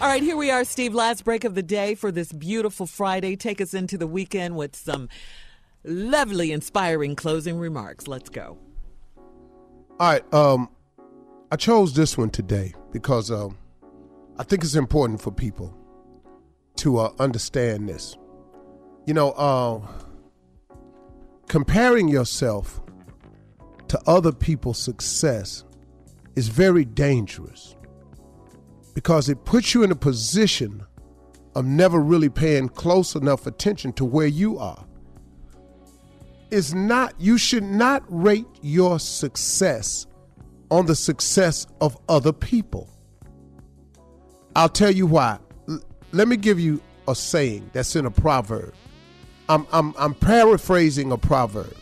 All right, here we are, Steve. Last break of the day for this beautiful Friday. Take us into the weekend with some lovely, inspiring closing remarks. Let's go. All right, um, I chose this one today because um, I think it's important for people to uh, understand this. You know, uh, comparing yourself to other people's success is very dangerous because it puts you in a position of never really paying close enough attention to where you are. It's not, you should not rate your success on the success of other people. I'll tell you why. Let me give you a saying that's in a proverb. I'm, I'm, I'm paraphrasing a proverb.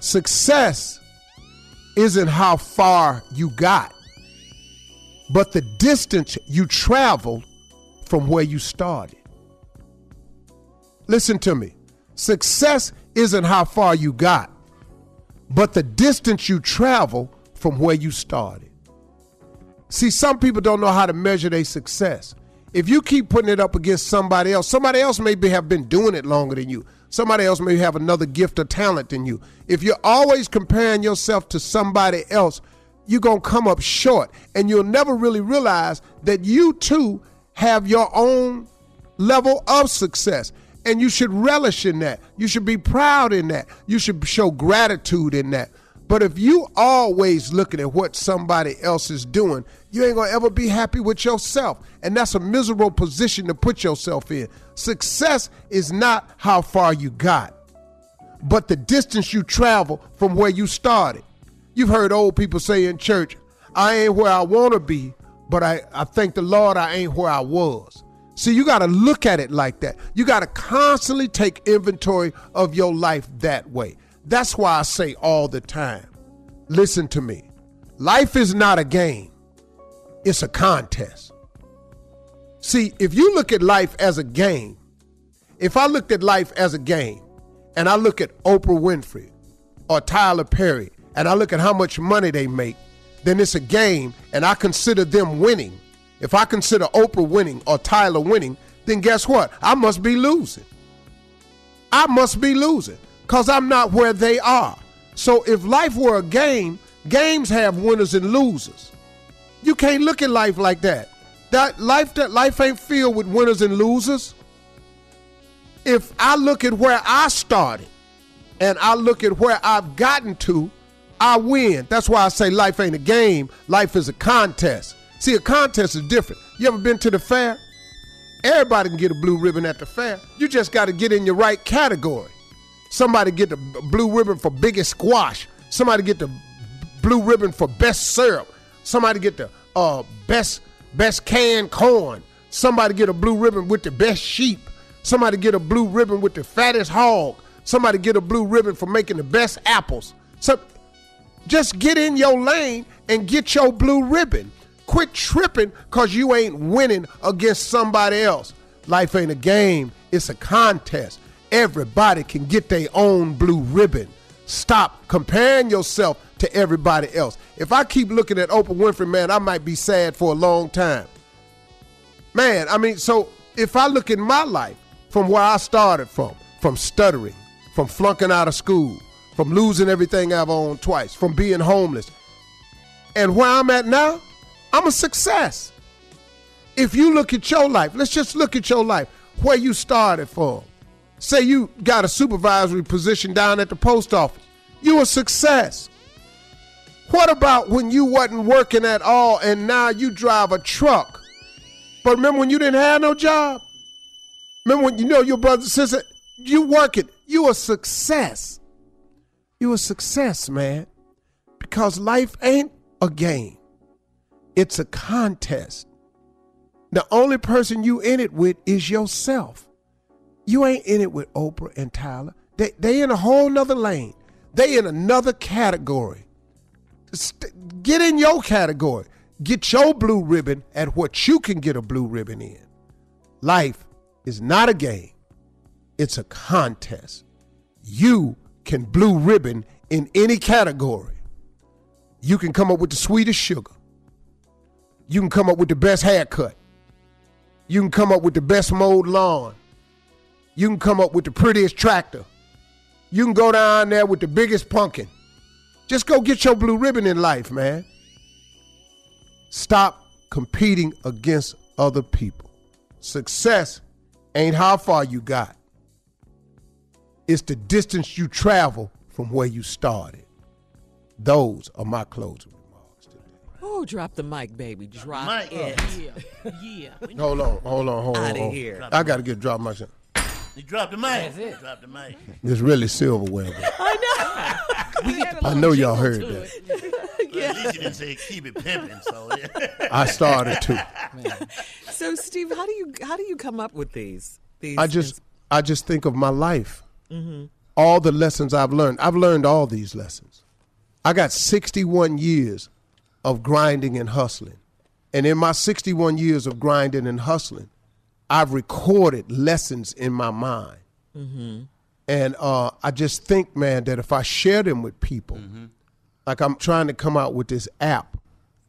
Success isn't how far you got, but the distance you traveled from where you started. Listen to me. Success isn't how far you got, but the distance you travel from where you started. See, some people don't know how to measure their success. If you keep putting it up against somebody else, somebody else maybe have been doing it longer than you. Somebody else may have another gift or talent than you. If you're always comparing yourself to somebody else, you're going to come up short and you'll never really realize that you too have your own level of success and you should relish in that. You should be proud in that. You should show gratitude in that. But if you always looking at what somebody else is doing, you ain't gonna ever be happy with yourself. And that's a miserable position to put yourself in. Success is not how far you got, but the distance you travel from where you started. You've heard old people say in church, I ain't where I wanna be, but I, I thank the Lord I ain't where I was. See, you got to look at it like that. You got to constantly take inventory of your life that way. That's why I say all the time listen to me. Life is not a game, it's a contest. See, if you look at life as a game, if I looked at life as a game and I look at Oprah Winfrey or Tyler Perry and I look at how much money they make, then it's a game, and I consider them winning. If I consider Oprah winning or Tyler winning, then guess what? I must be losing. I must be losing because I'm not where they are. So if life were a game, games have winners and losers. You can't look at life like that. That life that life ain't filled with winners and losers. If I look at where I started and I look at where I've gotten to, I win. That's why I say life ain't a game, life is a contest. See, a contest is different. You ever been to the fair? Everybody can get a blue ribbon at the fair. You just got to get in your right category. Somebody get the blue ribbon for biggest squash. Somebody get the blue ribbon for best syrup. Somebody get the uh, best best canned corn. Somebody get a blue ribbon with the best sheep. Somebody get a blue ribbon with the fattest hog. Somebody get a blue ribbon for making the best apples. So just get in your lane and get your blue ribbon. Quit tripping because you ain't winning against somebody else. Life ain't a game, it's a contest. Everybody can get their own blue ribbon. Stop comparing yourself to everybody else. If I keep looking at Oprah Winfrey, man, I might be sad for a long time. Man, I mean, so if I look at my life from where I started from, from stuttering, from flunking out of school, from losing everything I've owned twice, from being homeless, and where I'm at now, I'm a success. If you look at your life, let's just look at your life, where you started from. Say you got a supervisory position down at the post office. You a success. What about when you wasn't working at all and now you drive a truck? But remember when you didn't have no job? Remember when you know your brother and sister, you working, you a success. You a success, man. Because life ain't a game. It's a contest. The only person you in it with is yourself. You ain't in it with Oprah and Tyler. They they in a whole nother lane. They in another category. Get in your category. Get your blue ribbon at what you can get a blue ribbon in. Life is not a game. It's a contest. You can blue ribbon in any category. You can come up with the sweetest sugar. You can come up with the best haircut. You can come up with the best mowed lawn. You can come up with the prettiest tractor. You can go down there with the biggest pumpkin. Just go get your blue ribbon in life, man. Stop competing against other people. Success ain't how far you got, it's the distance you travel from where you started. Those are my closing remarks today. Oh, drop the mic, baby. Drop mic. it. Oh. Yeah. yeah. Hold on, hold on, hold on. Outta hold on. here. I got to get drop my shit. You dropped the mic. You dropped the mic. It's really silverware. but I know I know y'all heard that. Well, At least you didn't say keep it pimping. So yeah. I started too. So, Steve, how do you how do you come up with these? These I just I just think of my life. Mm-hmm. All the lessons I've learned. I've learned all these lessons. I got 61 years of grinding and hustling. And in my 61 years of grinding and hustling, I've recorded lessons in my mind. Mm-hmm. And uh, I just think, man, that if I share them with people, mm-hmm. like I'm trying to come out with this app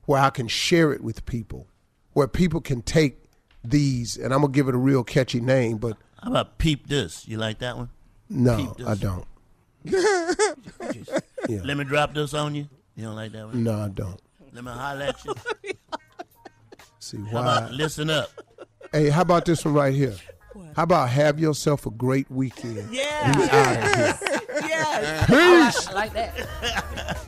where I can share it with people, where people can take these, and I'm gonna give it a real catchy name, but How about peep this? You like that one? No, I don't. Yeah. Let me drop this on you. You don't like that one? No, I don't. Let me holler at you. See How about why? listen up? Hey, how about this one right here? How about have yourself a great weekend? Yeah. We out of here. yes. Peace. I like that.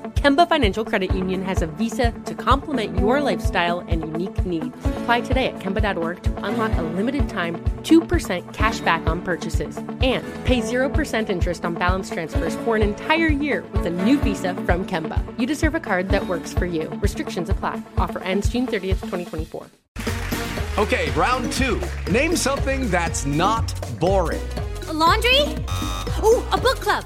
Kemba Financial Credit Union has a visa to complement your lifestyle and unique needs. Apply today at Kemba.org to unlock a limited time 2% cash back on purchases and pay 0% interest on balance transfers for an entire year with a new visa from Kemba. You deserve a card that works for you. Restrictions apply. Offer ends June 30th, 2024. Okay, round two. Name something that's not boring. A laundry? Ooh, a book club.